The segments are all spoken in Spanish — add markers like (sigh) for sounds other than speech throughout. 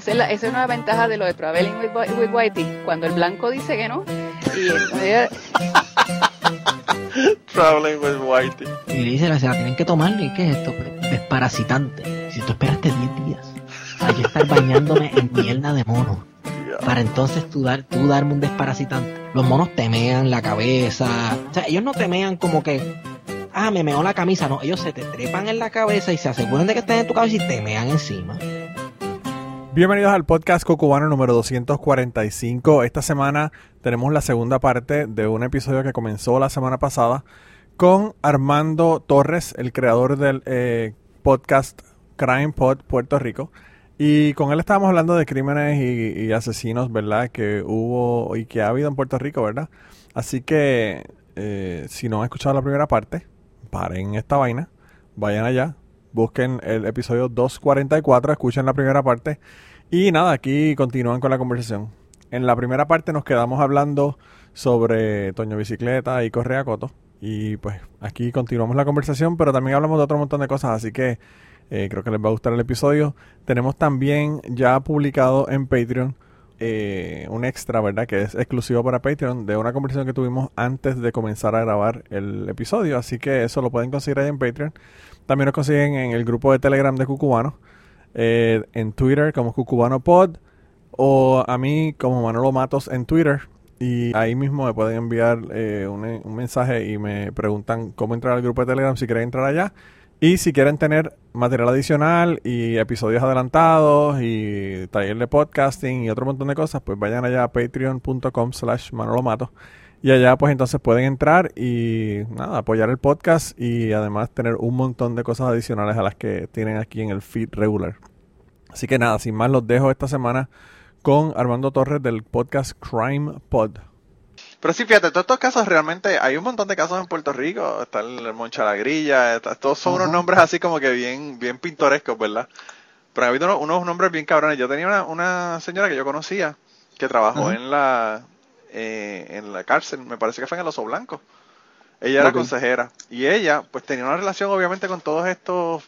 esa es, la, esa es una ventaja de lo de Traveling with, with Whitey, cuando el blanco dice que no, y entonces, Traveling with Whitey. Y le dice, se la tienen que tomar, ¿y qué es esto? Desparasitante. Si tú esperaste 10 días, hay que estar bañándome en mierda de mono. Para entonces tú, dar, tú darme un desparasitante. Los monos temean la cabeza. O sea, ellos no temean como que, ah, me meó la camisa. No, ellos se te trepan en la cabeza y se aseguran de que estén en tu cabeza y temean encima. Bienvenidos al podcast Cocubano número 245. Esta semana tenemos la segunda parte de un episodio que comenzó la semana pasada con Armando Torres, el creador del eh, podcast Crime Pod Puerto Rico. Y con él estábamos hablando de crímenes y, y, asesinos, ¿verdad? Que hubo y que ha habido en Puerto Rico, ¿verdad? Así que eh, si no han escuchado la primera parte, paren esta vaina, vayan allá, busquen el episodio 244, escuchen la primera parte y nada, aquí continúan con la conversación. En la primera parte nos quedamos hablando sobre Toño Bicicleta y Correa Coto. Y pues aquí continuamos la conversación, pero también hablamos de otro montón de cosas, así que eh, creo que les va a gustar el episodio. Tenemos también ya publicado en Patreon eh, un extra, ¿verdad? Que es exclusivo para Patreon de una conversación que tuvimos antes de comenzar a grabar el episodio. Así que eso lo pueden conseguir ahí en Patreon. También nos consiguen en el grupo de Telegram de Cucubano. Eh, en Twitter como Cucubano Pod. O a mí como Manolo Matos en Twitter. Y ahí mismo me pueden enviar eh, un, mensaje y me preguntan cómo entrar al grupo de Telegram si quieren entrar allá. Y si quieren tener material adicional y episodios adelantados y taller de podcasting y otro montón de cosas, pues vayan allá a patreon.com slash manolomato. Y allá pues entonces pueden entrar y nada, apoyar el podcast y además tener un montón de cosas adicionales a las que tienen aquí en el feed regular. Así que nada, sin más los dejo esta semana con Armando Torres del podcast Crime Pod. Pero sí, fíjate, todos estos casos realmente, hay un montón de casos en Puerto Rico, está el Moncha la Grilla, está, todos son unos nombres así como que bien, bien pintorescos, ¿verdad? Pero ha habido unos, unos, nombres bien cabrones. Yo tenía una, una, señora que yo conocía que trabajó en la eh, en la cárcel, me parece que fue en el Oso Blanco. Ella era okay. consejera y ella pues tenía una relación obviamente con todos estos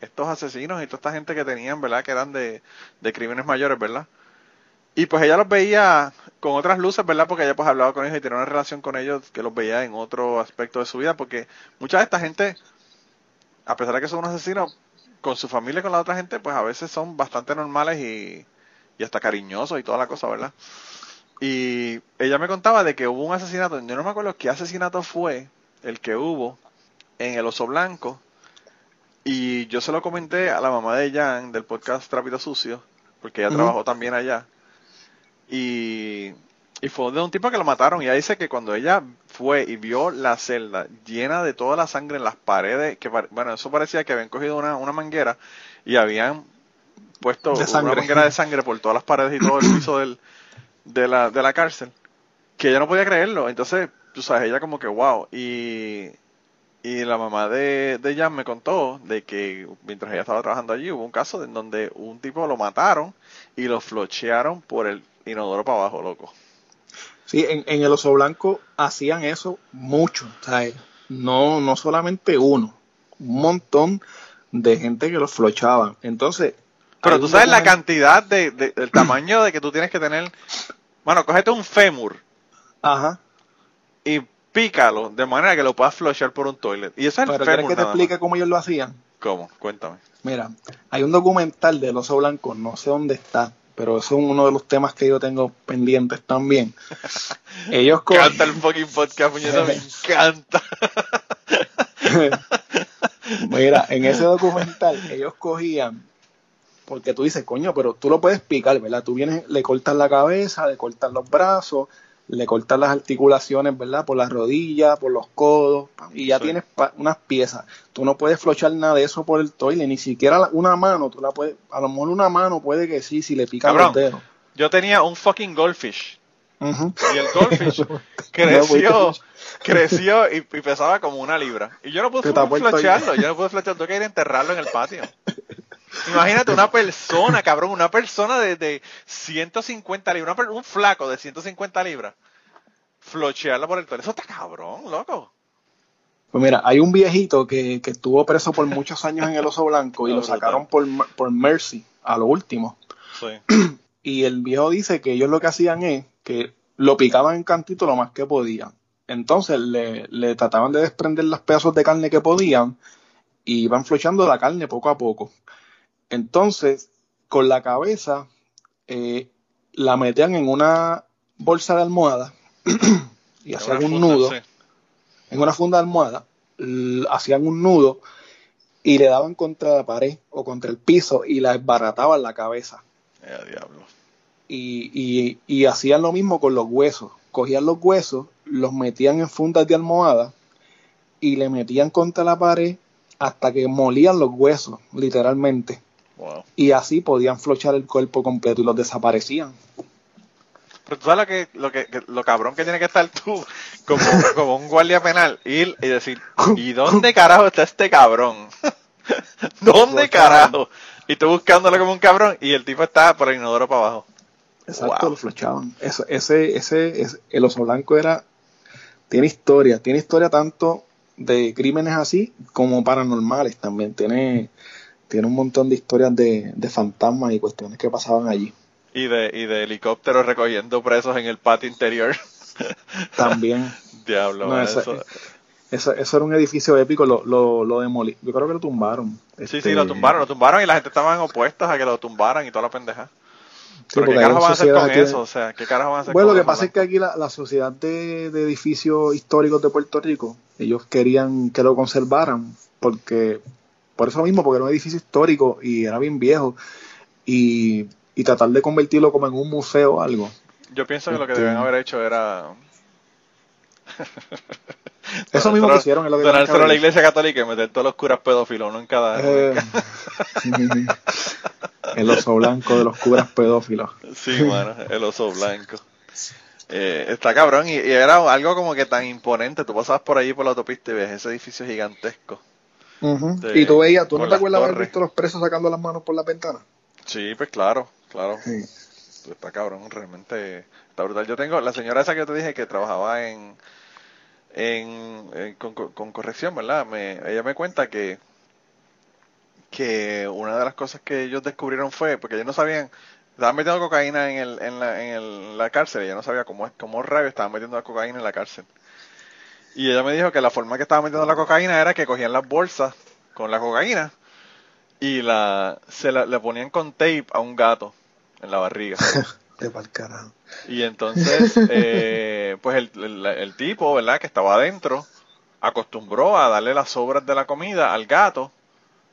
estos asesinos y toda esta gente que tenían, ¿verdad? Que eran de, de crímenes mayores, ¿verdad? Y pues ella los veía con otras luces, ¿verdad? Porque ella pues hablaba con ellos y tenía una relación con ellos que los veía en otro aspecto de su vida, porque mucha de esta gente, a pesar de que son unos asesinos, con su familia y con la otra gente, pues a veces son bastante normales y, y hasta cariñosos y toda la cosa, ¿verdad? Y ella me contaba de que hubo un asesinato, yo no me acuerdo qué asesinato fue el que hubo en el Oso Blanco, y yo se lo comenté a la mamá de Jan del podcast Trapito Sucio, porque ella uh -huh. trabajó también allá. Y, y fue de un tipo que lo mataron. Y ella dice que cuando ella fue y vio la celda llena de toda la sangre en las paredes, que bueno, eso parecía que habían cogido una, una manguera y habían puesto una manguera de sangre por todas las paredes y todo el piso (clears throat) del, de, la, de la cárcel, que ella no podía creerlo. Entonces, tú sabes, ella como que wow. Y, y la mamá de, de Jan me contó de que mientras ella estaba trabajando allí hubo un caso en donde un tipo lo mataron y lo flochearon por el inodoro para abajo, loco. Sí, en, en el oso blanco hacían eso mucho, ¿sabes? No, no solamente uno, un montón de gente que los flochaban. Entonces. Pero tú sabes la cantidad de, de, del tamaño de que tú tienes que tener. Bueno, cógete un fémur. Ajá. Y pícalo de manera que lo puedas flochear por un toilet. Y eso es el fémur. que te explique cómo ellos lo hacían? ¿Cómo? Cuéntame. Mira, hay un documental del oso blanco, no sé dónde está, pero eso es uno de los temas que yo tengo pendientes también. (laughs) Ellos Me encanta el fucking podcast, puñeta, me encanta. (laughs) Mira, en ese documental ellos cogían, porque tú dices, coño, pero tú lo puedes picar, ¿verdad? Tú vienes, le cortas la cabeza, le cortas los brazos, le cortas las articulaciones, ¿verdad? Por las rodillas, por los codos, y ya sí. tienes unas piezas. Tú no puedes flochar nada de eso por el toile, ni siquiera una mano, tú la puedes, a lo mejor una mano puede que sí, si le pican los dedos. Yo tenía un fucking goldfish. Uh -huh. Y el goldfish (laughs) creció, creció y, y, pesaba como una libra. Y yo no pude flocharlo, yo no pude flocharlo, tengo que ir a enterrarlo en el patio. (laughs) Imagínate una persona, cabrón, una persona de, de 150 libras, un flaco de 150 libras, flochearla por el toile. Eso está cabrón, loco. Pues mira, hay un viejito que, que estuvo preso por muchos años en el oso blanco y lo sacaron por, por Mercy a lo último. Sí. (clears throat) Y el viejo dice que ellos lo que hacían es que lo picaban en cantito lo más que podían. Entonces le, le trataban de desprender los pedazos de carne que podían y iban flochando la carne poco a poco. Entonces, con la cabeza, eh, la metían en una bolsa de almohada (clears throat) y hacían un nudo sí. en una funda de almohada, hacían un nudo y le daban contra la pared o contra el piso y la esbarataban la cabeza. Eh, diablo. Y, y- y hacían lo mismo con los huesos. Cogían los huesos, los metían en fundas de almohada y le metían contra la pared hasta que molían los huesos, literalmente. Wow. Y así podían flochar el cuerpo completo y los desaparecían. Pero tú sabes lo que, lo que, lo cabrón que tiene que estar tú (laughs) como, como un guardia penal, ir y decir, (laughs) ¿y dónde carajo está este cabrón? (laughs) ¿Dónde carajo? Y tú buscándolo como un cabrón y el tipo está por el inodoro para abajo. Exacto, Wow. lo flochaban. Eso, ese, ese, ese- el oso blanco era, tiene historia, tiene historia tanto de crímenes así como paranormales también. Tiene, tiene un montón de historias de, de fantasmas y cuestiones que pasaban allí. Y de, y de helicóptero recogiendo presos en el patio interior. (laughs) También. Diablo, No, esa- eso- Eso, eso era un edificio épico, lo, lo, lo demolí. Yo creo que lo tumbaron. Sí, Este, sí, lo tumbaron, lo tumbaron y la gente estaban opuestos a que lo tumbaran y toda la pendeja. sí, Pero ¿qué carajo van a hacer con eso? O sea, ¿qué carajo van a hacer Bueno, con lo que eso, pasa es que aquí la, la sociedad de, de edificios históricos de Puerto Rico, ellos querían que lo conservaran, porque por eso mismo, porque era un edificio histórico y era bien viejo, y, y tratar de convertirlo como en un museo o algo. Yo pienso que lo que Este- debían haber hecho era (laughs) Eso mismo que hicieron es lo que tenían que donárselo a la iglesia católica y meter todos los curas pedófilos, uno en cada... Eh, (laughs) el oso blanco de los curas pedófilos. Sí, mano, el oso blanco. Eh, está cabrón y, y era algo como que tan imponente. Tú pasabas por allí por la autopista y ves ese edificio gigantesco. De- y tú veías, ¿tú no te las acuerdas haber visto los presos sacando las manos por la ventana? Sí, pues claro, claro. Sí. Está cabrón, realmente está brutal. Yo tengo la señora esa que yo te dije que trabajaba en, en, en- con, con- corrección, ¿verdad? Me, ella me cuenta que que una de las cosas que ellos descubrieron fue porque ellos no sabían estaban metiendo cocaína en el, en la, en el- la cárcel ella no sabía cómo es cómo rayos estaban metiendo la cocaína en la cárcel y ella me dijo que la forma que estaban metiendo la cocaína era que cogían las bolsas con la cocaína y la se la, le ponían con tape a un gato en la barriga (laughs) De carajo. y entonces, eh, pues el, el- el tipo, ¿verdad? Que estaba adentro, acostumbró a darle las sobras de la comida al gato.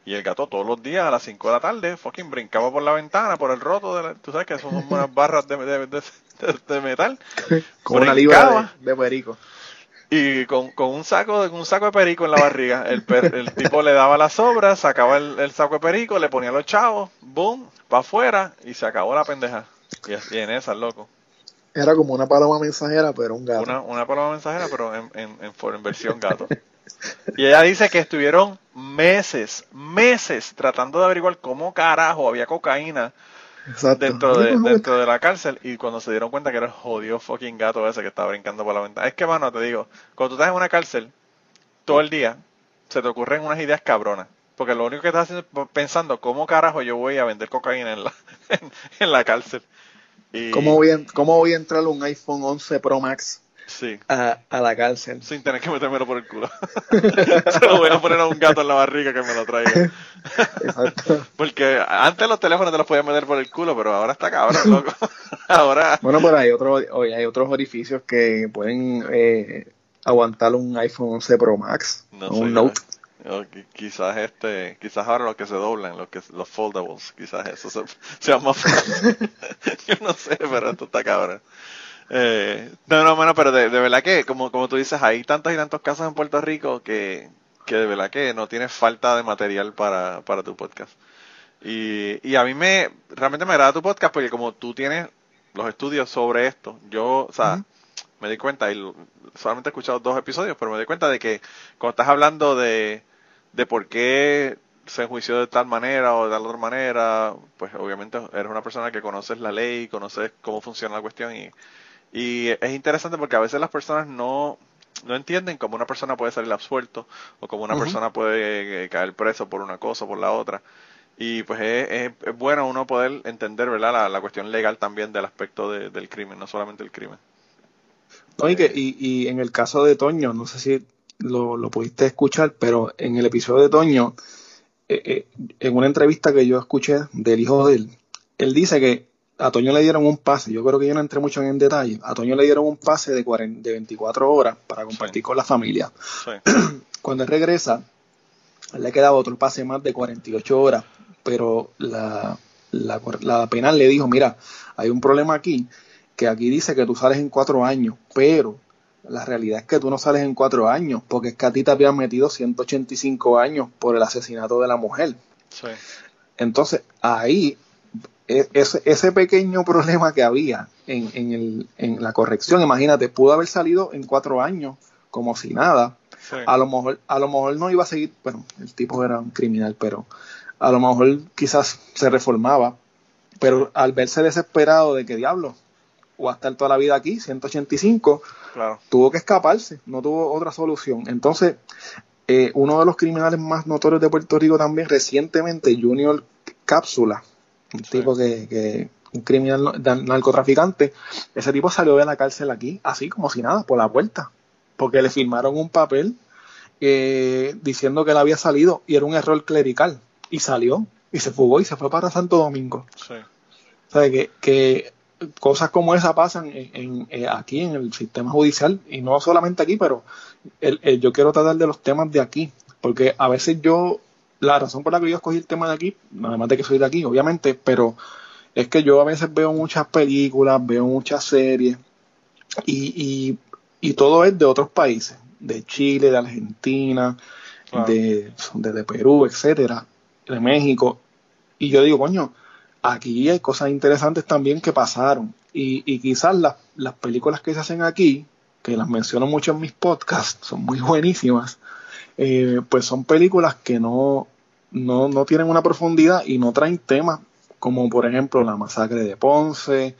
Y el gato todos los días a las 5 de la tarde, fucking brincaba por la ventana, por el roto de la, Tú sabes que son unas barras de, de- de- de- de metal. Con una Brincaba. libra de, de perico. Y con, con un saco de un saco de perico en la barriga. El, per- el tipo le daba las sobras, sacaba el, el saco de perico, le ponía los chavos, boom, para afuera y se acabó la pendeja. Y, así en esa, loco. Era como una paloma mensajera, pero un gato. Una, una paloma mensajera, pero en, en, en, en versión gato. Y ella dice que estuvieron meses, meses tratando de averiguar cómo carajo había cocaína Exacto. dentro de, (laughs) dentro de la cárcel y cuando se dieron cuenta que era el jodido fucking gato ese que estaba brincando por la ventana. Es que, mano, te digo, cuando tú estás en una cárcel todo el día, se te ocurren unas ideas cabronas. Porque lo único que estás haciendo es pensando cómo carajo yo voy a vender cocaína en la, (laughs) en, en la cárcel. Y, ¿Cómo voy, a, ¿Cómo voy a entrar un iPhone 11 Pro Max Sí. a, a la cárcel? sin tener que metérmelo por el culo. (laughs) Se lo voy a poner a un gato en la barriga que me lo traiga. Exacto. (laughs) Porque antes los teléfonos te los podías meter por el culo, pero ahora está cabrón, loco. (laughs) Ahora, Bueno, pero hay, otro, hay otros orificios que pueden eh, aguantar un iPhone 11 Pro Max no o un Note. o quizás este, quizás ahora los que se doblan, los que los foldables, quizás eso se, sea más fácil. Yo no sé, pero esto está cabrón. Eh, no, no, bueno, pero de, de verdad que, como, como tú dices, hay tantos y tantos casos en Puerto Rico que, que de verdad que no tienes falta de material para, para tu podcast. Y, y a mí me, realmente me agrada tu podcast porque como tú tienes los estudios sobre esto, yo, o sea, me di cuenta, y solamente he escuchado dos episodios, pero me di cuenta de que cuando estás hablando de, de por qué se enjuició de tal manera o de tal otra manera, pues obviamente eres una persona que conoces la ley, conoces cómo funciona la cuestión y, y es interesante porque a veces las personas no, no entienden cómo una persona puede salir absuelto o cómo una persona puede eh, caer preso por una cosa o por la otra. Y pues es, es, bueno uno poder entender ¿verdad? La, la cuestión legal también del aspecto del crimen, no solamente el crimen. No, y, que, y, y, en el caso de Toño, no sé si lo, lo pudiste escuchar, pero en el episodio de Toño, eh, eh, en una entrevista que yo escuché del hijo de él, él dice que a Toño le dieron un pase, yo creo que yo no entré mucho en detalle, a Toño le dieron un pase de, 40, de 24 horas para compartir con la familia. Sí. (clears throat) Cuando él regresa, le quedaba otro pase más de 48 horas, pero la, la, la penal le dijo, mira, hay un problema aquí, que aquí dice que tú sales en cuatro años, pero la realidad es que tú no sales en cuatro años, porque es que a ti te habían metido 185 años por el asesinato de la mujer. Sí. Entonces, ahí, ese, ese pequeño problema que había en, en, el, en la corrección, imagínate, pudo haber salido en cuatro años como si nada. Sí. A lo mejor, a lo mejor no iba a seguir, bueno, el tipo era un criminal, pero a lo mejor quizás se reformaba, pero al verse desesperado de que diablo, o a estar toda la vida aquí, 185, claro. tuvo que escaparse, no tuvo otra solución. Entonces, eh, uno de los criminales más notorios de Puerto Rico también, recientemente, Junior Cápsula, un sí. tipo que, que, un criminal narcotraficante, ese tipo salió de la cárcel aquí, así como si nada, por la puerta, porque le firmaron un papel eh, diciendo que él había salido y era un error clerical, y salió, y se fugó y se fue para Santo Domingo. Sí. O sea, que, que cosas como esa pasan en, en, en, aquí en el sistema judicial y no solamente aquí, pero el, el, yo quiero tratar de los temas de aquí, porque a veces yo, la razón por la que yo escogí el tema de aquí, además de que soy de aquí, obviamente, pero es que yo a veces veo muchas películas, veo muchas series y, y, y todo es de otros países, de Chile, de Argentina, de, de Perú, etcétera, de México, y yo digo, coño, aquí hay cosas interesantes también que pasaron. Y, y quizás las, las películas que se hacen aquí, que las menciono mucho en mis podcasts, son muy (laughs) buenísimas, eh, pues son películas que no, no, no tienen una profundidad y no traen temas como por ejemplo la masacre de Ponce,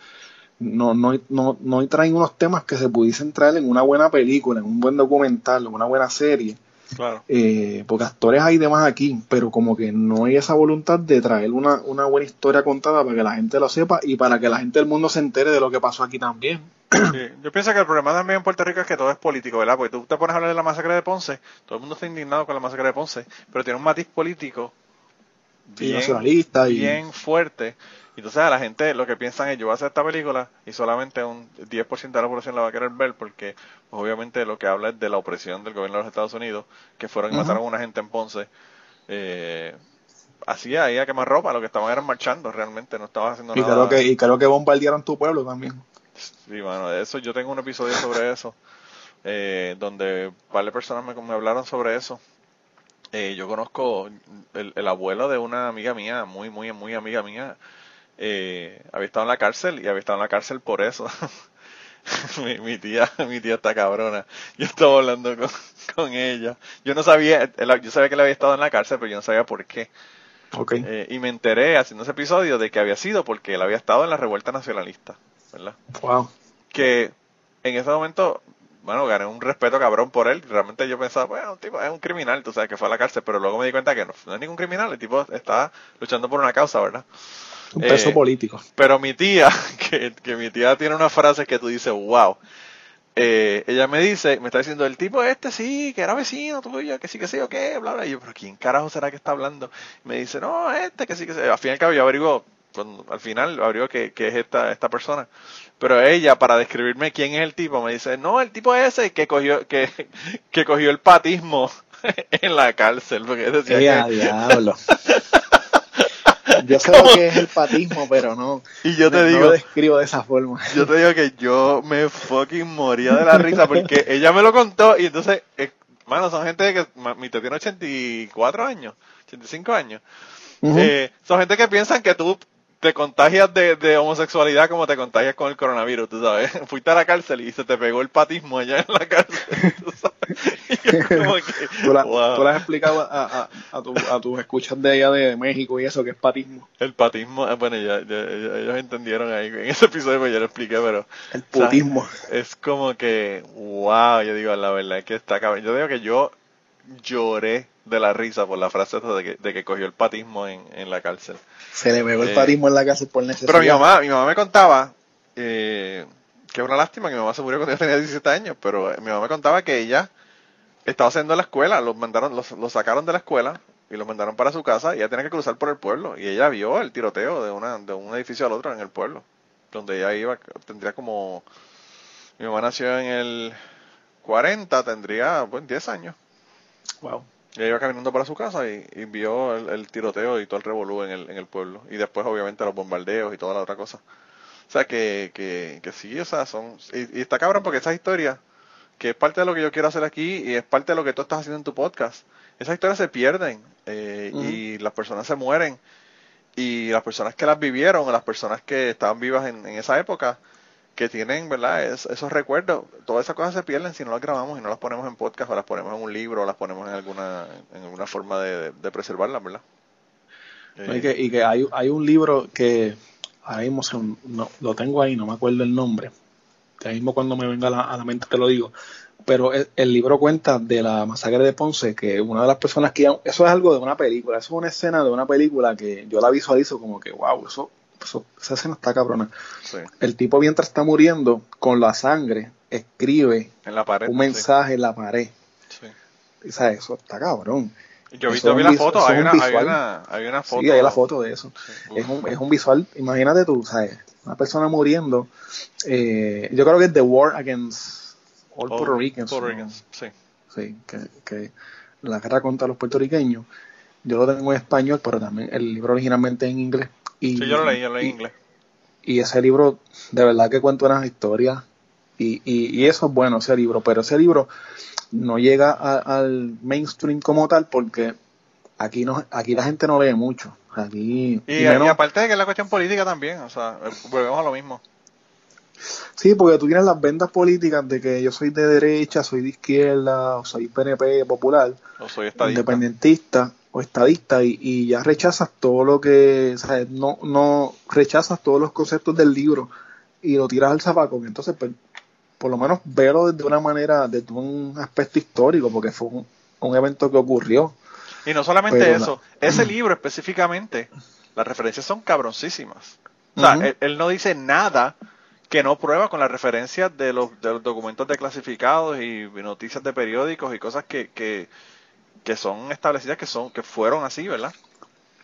no, no, no, no traen unos temas que se pudiesen traer en una buena película, en un buen documental, en una buena serie. Claro. Eh, porque actores hay demás aquí, pero como que no hay esa voluntad de traer una, una buena historia contada para que la gente lo sepa y para que la gente del mundo se entere de lo que pasó aquí también. Sí. Yo pienso que el problema también en Puerto Rico es que todo es político, ¿verdad? Porque tú te pones a hablar de la masacre de Ponce, todo el mundo está indignado con la masacre de Ponce, pero tiene un matiz político bien, nacionalista y... bien fuerte. Entonces a la gente lo que piensan es yo voy a hacer esta película y solamente un 10% de la población la va a querer ver porque pues, obviamente lo que habla es de la opresión del gobierno de los Estados Unidos que fueron y uh -huh. mataron a una gente en Ponce. Eh, así ahí a quemar ropa, lo que estaban eran marchando realmente, no estaban haciendo y nada. Creo que, y creo que bombardearon tu pueblo también. Sí, de eso yo tengo un episodio sobre eso, eh, donde de personas me, me hablaron sobre eso. Eh, yo conozco el, el, abuelo de una amiga mía, muy, muy, muy amiga mía, eh, había estado en la cárcel y había estado en la cárcel por eso. (laughs) mi, mi, tía, mi tía está cabrona. Yo estaba hablando con, con ella. Yo no sabía, yo sabía que él había estado en la cárcel, pero yo no sabía por qué. Okay. Eh, y me enteré haciendo ese episodio de que había sido porque él había estado en la revuelta nacionalista, ¿verdad? Wow. Que en ese momento, bueno, gané un respeto cabrón por él. Realmente yo pensaba, bueno, un tipo es un criminal, tú sabes, que fue a la cárcel, pero luego me di cuenta que no, no es ningún criminal, el tipo está luchando por una causa, ¿verdad? Un peso eh, político. Pero mi tía, (laughs) que, que, mi tía tiene una frase que tú dices, wow. Eh, ella me dice, me está diciendo, el tipo este sí, que era vecino tuyo, que sí, que sí, o qué, bla, bla. Y yo, pero ¿quién carajo será que está hablando? me dice, no, este, que sí, que sí. Al fin y al cabo yo averiguo, cuando, al final averiguo que, que es esta, esta persona. Pero ella, para describirme quién es el tipo, me dice, no, el tipo ese que cogió, que, (laughs) que cogió el patismo (laughs) en la cárcel. Porque decía ¡Qué que... diablo! (laughs) yo sé lo que es el patismo, pero no. Y yo te no, digo. No lo describo de esa forma. Yo te digo que yo me fucking moría de la risa porque ella me lo contó y entonces, eh, mano, son gente que. Mi tía tiene 84 años, 85 años. Uh -huh. eh, son gente que piensan que tú te contagias de, de, homosexualidad como te contagias con el coronavirus, tú sabes. (laughs) Fuiste a la cárcel y se te pegó el patismo allá en la cárcel, (laughs) tú sabes. como que, (laughs) ¿Tú, la, ¿Tú, le has explicado a, a, a, tu, a, tus escuchas de allá de México y eso, que es patismo? El patismo, eh, bueno, ya, ya, ellos entendieron ahí en ese episodio, pues yo lo expliqué, pero... El putismo. es como que, wow, yo digo, la verdad es que está cabrón. Yo digo que yo lloré de la risa por la frase de que, de que cogió el patismo en, en la cárcel. Se le pegó el eh, patismo en la cárcel por necesidad. Pero mi mamá, mi mamá me contaba... Eh, que es una lástima que mi mamá se murió cuando yo tenía 17 años, pero mi mamá me contaba que ella estaba haciendo la escuela, los mandaron, los, sacaron de la escuela y los mandaron para su casa y ella tenía que cruzar por el pueblo y ella vio el tiroteo de una, de un edificio al otro en el pueblo, donde ella iba, tendría como, mi mamá nació en el 40, tendría pues 10 años. Wow. Y ella iba caminando para su casa y, vio el, tiroteo y todo el revolú en el, en el pueblo. Y después obviamente los bombardeos y toda la otra cosa. O sea, que, que, que sí, o sea, son... Y, está cabrón porque esas historias, que es parte de lo que yo quiero hacer aquí y es parte de lo que tú estás haciendo en tu podcast, esas historias se pierden eh, y las personas se mueren y las personas que las vivieron, las personas que estaban vivas en, esa época, que tienen, ¿verdad? esos recuerdos, todas esas cosas se pierden si no las grabamos y no las ponemos en podcast o las ponemos en un libro o las ponemos en alguna, en alguna forma de, preservarlas, ¿verdad? y que, y que hay, hay un libro que ahora mismo no, lo tengo ahí, no me acuerdo el nombre, ahora mismo cuando me venga a la, mente te lo digo, pero el, libro cuenta de la masacre de Ponce, que una de las personas que... Eso es algo de una película, eso es una escena de una película que yo la visualizo como que, wow, eso, esa escena está cabrona. El tipo mientras está muriendo, con la sangre, escribe en la pared, un mensaje en la pared. Sí. O eso está cabrón. Yo vi, vi la foto, hay una, hay una, hay, una, foto. Sí, hay la foto de eso. es, un, es un visual, imagínate tú, ¿sabes? Una persona muriendo. Eh, yo creo que es The War Against All, Puerto Ricans. Puerto Ricans, sí. Sí, que, que la guerra contra los puertorriqueños. Yo lo tengo en español, pero también el libro originalmente en inglés. Y, sí, yo lo leí, yo lo leí en inglés. Y ese libro, de verdad que cuenta unas historias. Y, y, y eso es bueno, ese libro. Pero ese libro no llega al mainstream como tal porque aquí no aquí la gente no lee mucho aquí y, aparte de que es la cuestión política también o sea volvemos a lo mismo sí porque tú tienes las vendas políticas de que yo soy de derecha soy de izquierda o soy PNP popular o soy estadista. independentista o estadista y, ya rechazas todo lo que o sea, no no rechazas todos los conceptos del libro y lo tiras al zapaco entonces pues, por lo menos verlo desde una manera, desde un aspecto histórico, porque fue un, evento que ocurrió. Y no solamente eso, ese libro específicamente, las referencias son cabroncísimas. O sea, él, no dice nada que no prueba con las referencias de los, de los documentos declasificados y, noticias de periódicos y cosas que, que, que son establecidas que son que fueron así, ¿verdad?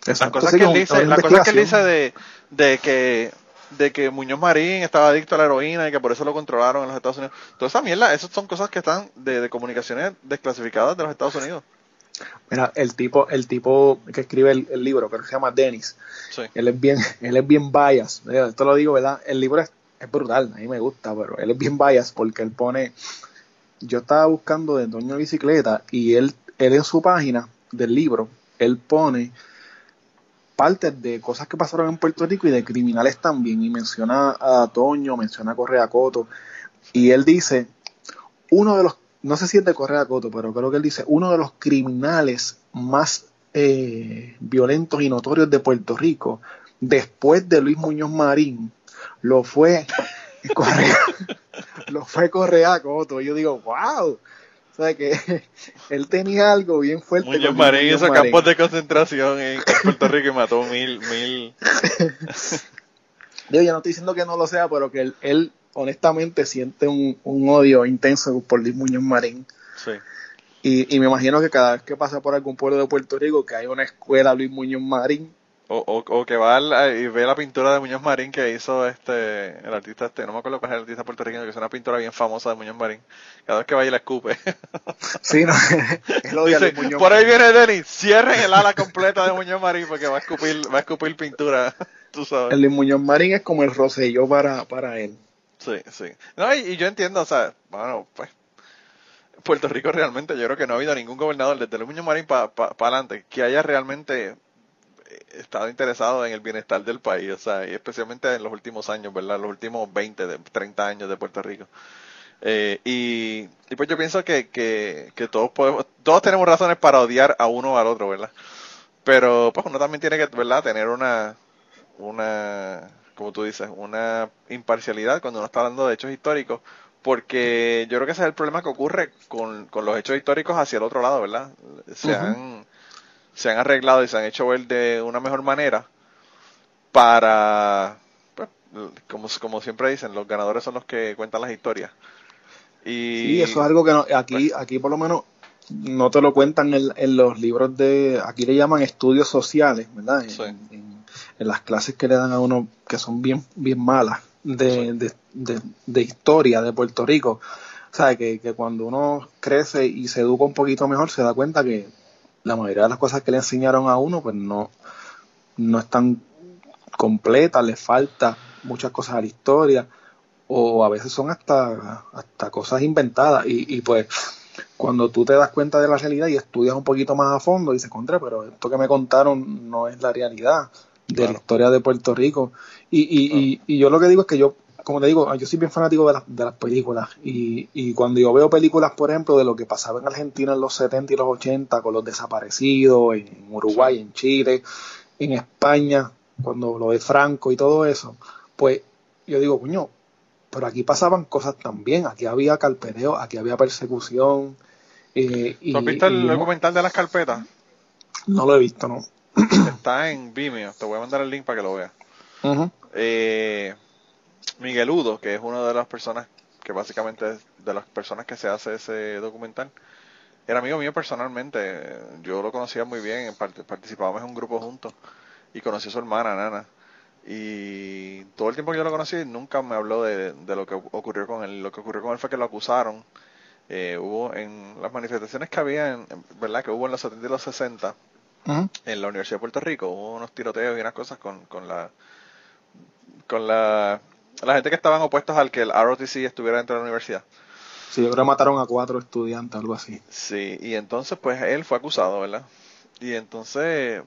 Las cosas que él dice, las cosas que él dice de, de que de que Muñoz Marín estaba adicto a la heroína y que por eso lo controlaron en los Estados Unidos. Toda esa mierda, esas son cosas que están de, comunicaciones desclasificadas de los Estados Unidos. Mira, el tipo, el tipo que escribe el, libro, que se llama Dennis, él es bien, (laughs) él es bien bias. Esto lo digo, ¿verdad? El libro es, brutal, a mí me gusta, pero él es bien bias porque él pone, yo estaba buscando de Doño Bicicleta y él, él en su página del libro, él pone partes de cosas que pasaron en Puerto Rico y de criminales también. Y menciona a Toño, menciona a Correa Coto. Y él dice, uno de los, no sé si es de Correa Coto, pero creo que él dice, uno de los criminales más eh, violentos y notorios de Puerto Rico, después de Luis Muñoz Marín, lo fue (laughs) Correa, lo fue Correa Coto. Y yo digo, wow, o sea que (laughs) él tenía algo bien fuerte. Muñoz Marín hizo campos de concentración en Puerto Rico y mató mil, mil. (laughs) Yo ya no estoy diciendo que no lo sea, pero que él, honestamente siente un, odio intenso por Luis Muñoz Marín. Sí. Y, y me imagino que cada vez que pasa por algún pueblo de Puerto Rico que hay una escuela Luis Muñoz Marín, o, o, que va y ve la pintura de Muñoz Marín que hizo este el artista este, no me acuerdo cuál es el artista puertorriqueño, que es una pintura bien famosa de Muñoz Marín. Cada vez que va y la escupe. (laughs) Sí, no, (laughs) Por ahí viene Denis, cierren el ala completa de Muñoz Marín porque va a escupir, va a escupir pintura, (laughs) tú sabes. El de Muñoz Marín es como el Roselló para, para él. Sí, sí. No, y, yo entiendo, o sea, bueno, pues Puerto Rico realmente, yo creo que no ha habido ningún gobernador desde el Muñoz Marín para pa, adelante que haya realmente estado interesado en el bienestar del país, o sea, y especialmente en los últimos años, ¿verdad? Los últimos 20, de, 30 años de Puerto Rico. Eh, y, y, pues yo pienso que, que, que, todos podemos, todos tenemos razones para odiar a uno o al otro, ¿verdad? Pero pues uno también tiene que, ¿verdad? Tener una, una, como tú dices, una imparcialidad cuando uno está hablando de hechos históricos, porque yo creo que ese es el problema que ocurre con, con los hechos históricos hacia el otro lado, ¿verdad? Se, han, se han arreglado y se han hecho ver de una mejor manera para, pues, como, como siempre dicen, los ganadores son los que cuentan las historias. Y, sí, eso es algo que no, aquí, aquí por lo menos no te lo cuentan en, en, los libros de, aquí le llaman estudios sociales, ¿verdad? En, en, las clases que le dan a uno que son bien, bien malas de, de, de, de historia de Puerto Rico. O sea, que, que cuando uno crece y se educa un poquito mejor, se da cuenta que la mayoría de las cosas que le enseñaron a uno, pues no, no están completas, le falta muchas cosas a la historia, o a veces son hasta, hasta cosas inventadas, y, y pues cuando tú te das cuenta de la realidad y estudias un poquito más a fondo, dices, contra, pero esto que me contaron no es la realidad de la historia de Puerto Rico. Y, y, y, yo lo que digo es que yo, como te digo, yo soy bien fanático de, de las películas. Y, y cuando yo veo películas, por ejemplo, de lo que pasaba en Argentina en los 70 y los 80, con los desaparecidos, en Uruguay, en Chile, en España, cuando lo de Franco y todo eso, pues yo digo, coño, pero aquí pasaban cosas también, aquí había carpeteo, aquí había persecución. Eh, y, ¿Tú has visto el documental de las carpetas? No lo he visto, no. Está en Vimeo, te voy a mandar el link para que lo veas. Uh -huh. eh, Miguel Udo, que es una de las personas que básicamente es de las personas que se hace ese documental, era amigo mío personalmente. Yo lo conocía muy bien, participábamos en un grupo juntos y conocí a su hermana, Nana. Y todo el tiempo que yo lo conocí, nunca me habló de, de, lo que ocurrió con él. Lo que ocurrió con él fue que lo acusaron. Eh, hubo en las manifestaciones que había, en, ¿verdad? Que hubo en los 70 y los 60, uh -huh. en la Universidad de Puerto Rico, hubo unos tiroteos y unas cosas con, con la con la, la gente que estaban opuestos al que el ROTC estuviera dentro de la universidad. Sí, yo creo que mataron a cuatro estudiantes, algo así. Sí, y entonces pues él fue acusado, ¿verdad? Y entonces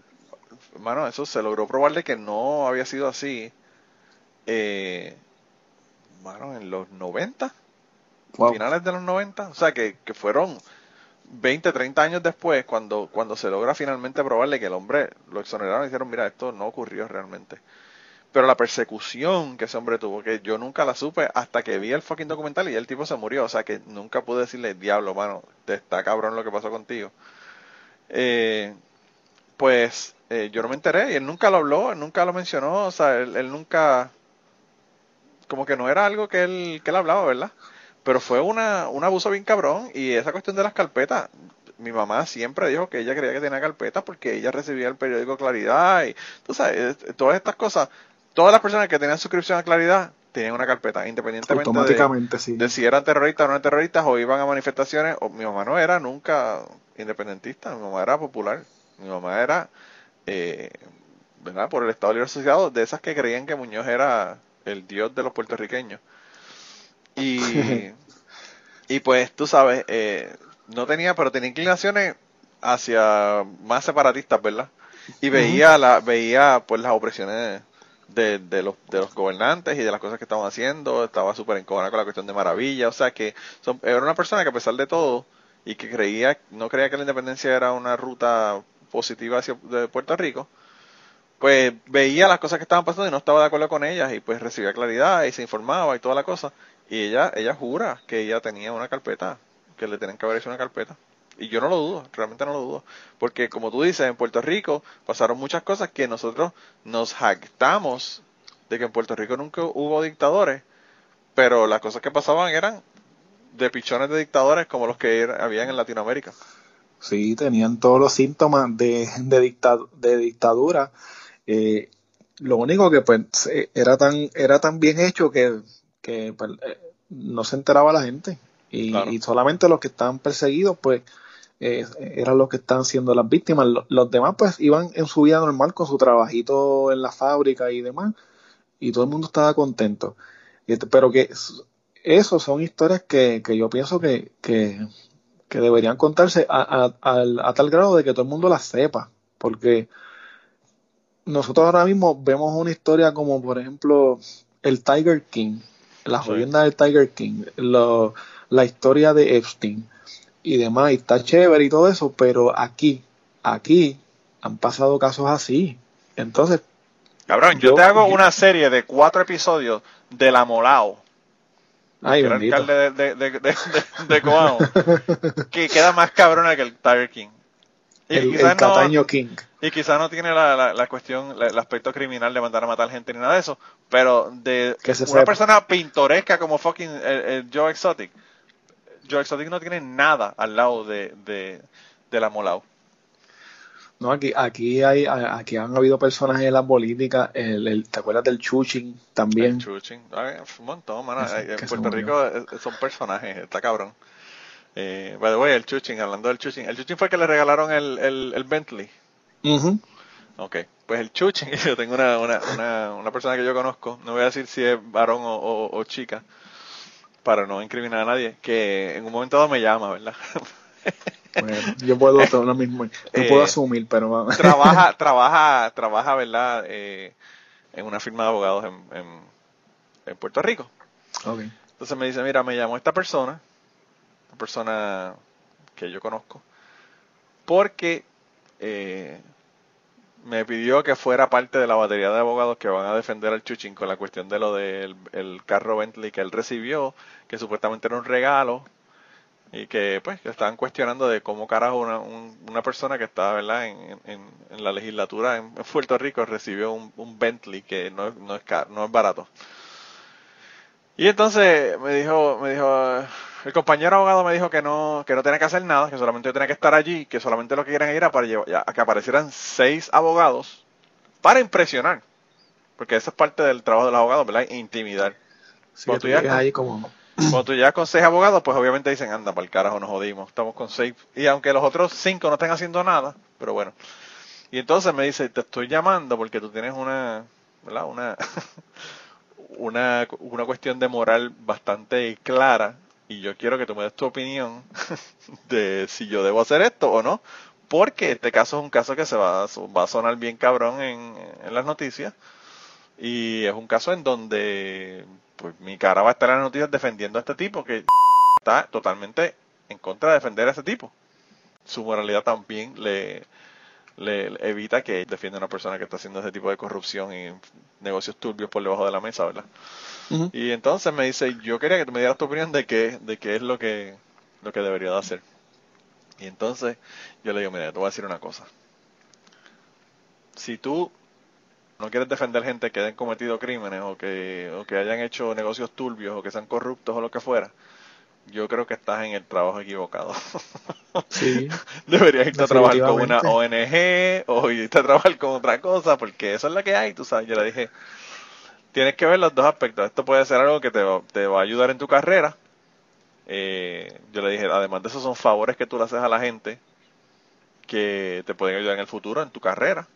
Mano, eso se logró probarle que no había sido así. Eh, mano, en los 90, wow. finales de los 90, o sea que, que fueron 20, 30 años después, cuando, cuando se logra finalmente probarle que el hombre lo exoneraron y dijeron, mira, esto no ocurrió realmente. Pero la persecución que ese hombre tuvo, que yo nunca la supe hasta que vi el fucking documental y el tipo se murió. O sea que nunca pude decirle, diablo, mano, te está cabrón lo que pasó contigo. Eh, pues eh, yo no me enteré y él nunca lo habló, él nunca lo mencionó, o sea, él, él, nunca, como que no era algo que él, que él hablaba, ¿verdad? Pero fue una, un abuso bien cabrón y esa cuestión de las carpetas, mi mamá siempre dijo que ella creía que tenía carpetas porque ella recibía el periódico Claridad y tú sabes, todas estas cosas, todas las personas que tenían suscripción a Claridad tenían una carpeta, independientemente Automáticamente, de, sí. de, si eran terroristas o no eran terroristas o iban a manifestaciones, o mi mamá no era nunca independentista, mi mamá era popular, mi mamá era eh, ¿verdad? por el Estado Libre Asociado, de esas que creían que Muñoz era el dios de los puertorriqueños. Y, (laughs) y pues tú sabes, eh, no tenía, pero tenía inclinaciones hacia más separatistas, ¿verdad? Y veía, la, veía pues las opresiones de, los, de los gobernantes y de las cosas que estaban haciendo, estaba súper encojonada con la cuestión de maravilla, o sea que son, era una persona que a pesar de todo, y que creía, no creía que la independencia era una ruta positiva hacia de Puerto Rico, pues veía las cosas que estaban pasando y no estaba de acuerdo con ellas y pues recibía claridad y se informaba y toda la cosa. Y ella, ella jura que ella tenía una carpeta, que le tenían que haber hecho una carpeta. Y yo no lo dudo, realmente no lo dudo. Porque como tú dices, en Puerto Rico pasaron muchas cosas que nosotros nos jactamos de que en Puerto Rico nunca hubo dictadores, pero las cosas que pasaban eran de pichones de dictadores como los que habían en Latinoamérica. Sí, tenían todos los síntomas de, de, dicta, de dictadura. Eh, lo único que pues era tan, era tan bien hecho que, que pues, eh, no se enteraba la gente. Y, claro. y, solamente los que estaban perseguidos, pues, eh, eran los que estaban siendo las víctimas. Los, los, demás, pues, iban en su vida normal con su trabajito en la fábrica y demás. Y todo el mundo estaba contento. Pero que eso son historias que, que yo pienso que, que, que deberían contarse a, a, a, a, tal grado de que todo el mundo las sepa, porque nosotros ahora mismo vemos una historia como por ejemplo el Tiger King la jodienda del Tiger King, lo, la historia de Epstein y demás, y está chévere y todo eso, pero aquí, aquí han pasado casos así. Entonces, Cabrón, yo, te hago una serie de cuatro episodios de la Molao. Ay, bendito. alcalde de, de, de, de, Coamo, (laughs) que queda más cabrona que el Tiger King. Y el, quizás el Cataño no, King. y quizás no tiene la, la, la cuestión, la- el aspecto criminal de mandar a matar gente ni nada de eso, pero de Que una sepa. persona pintoresca como fucking el, el Joe Exotic, Joe Exotic no tiene nada al lado de, de, de la Molao. No, aquí, aquí hay, aquí han habido personajes en la política, el, el- ¿te acuerdas del Chuching también? El Chuching. Ay, un montón, mano. Ay, En Puerto. Rico eh, son personajes, está cabrón. Eh, by the way, el Chuching, hablando del Chuching. El Chuching fue el que le regalaron el, el, el Bentley. Ujú. Ok, pues el Chuching, (laughs) yo tengo una, una, una, una persona que yo conozco, no voy a decir si es varón o, o- o chica, para no incriminar a nadie, que en un momento dado me llama, ¿verdad? (laughs) Bueno, yo puedo lo mismo. (laughs) Eh, puedo asumir, pero (laughs) trabaja, trabaja, trabaja, ¿verdad? Eh, en una firma de abogados en, en, en Puerto Rico. Ok. Entonces me dice, mira, me llamó esta persona, una persona que yo conozco, porque eh, me pidió que fuera parte de la batería de abogados que van a defender al Chuchín con la cuestión de lo del el carro Bentley que él recibió, que supuestamente era un regalo, y que pues que estaban cuestionando de cómo carajo una, un- una persona que estaba ¿verdad? En, en- la legislatura en, Puerto Rico recibió un, un Bentley que no, no es caro, no es barato. Y entonces me dijo, me dijo, el compañero abogado me dijo que no, que no tenía que hacer nada, que solamente yo tenía que estar allí, que solamente lo que querían era para llevar, ya- que aparecieran seis abogados para impresionar. Porque eso es parte del trabajo de los abogados, ¿verdad? Intimidar. Sí, Cuando tú llegas ahí como... Cuando tú llegas con seis abogados, pues obviamente dicen, anda, para el carajo nos jodimos, estamos con seis. Y aunque los otros cinco no estén haciendo nada, pero bueno. Y entonces me dice, te estoy llamando porque tú tienes una, ¿verdad? Una, (laughs) una, una cuestión de moral bastante clara y yo quiero que tú me des tu opinión (laughs) de si yo debo hacer esto o no. Porque este caso es un caso que se va, a- va a sonar bien cabrón en, en las noticias. Y es un caso en donde pues mi cara va a estar en las noticias defendiendo a este tipo que está totalmente en contra de defender a ese tipo. Su moralidad también le, le, le evita que defienda a una persona que está haciendo ese tipo de corrupción y negocios turbios por debajo de la mesa, ¿verdad? Y entonces me dice, yo quería que tú me dieras tu opinión de qué, de qué es lo que, lo que debería de hacer. Y entonces yo le digo, mira, te voy a decir una cosa. Si tú no quieres defender gente que hayan cometido crímenes o que, o que hayan hecho negocios turbios o que sean corruptos o lo que fuera, yo creo que estás en el trabajo equivocado. (laughs) Sí. Deberías irte a trabajar con una. ONG o irte a trabajar con otra cosa, porque eso es lo que hay, tú sabes. Yo le dije, tienes que ver los dos aspectos. Esto puede ser algo que te va, te va a ayudar en tu carrera. Eh, yo le dije, además de eso son favores que tú le haces a la gente que te pueden ayudar en el futuro, en tu carrera.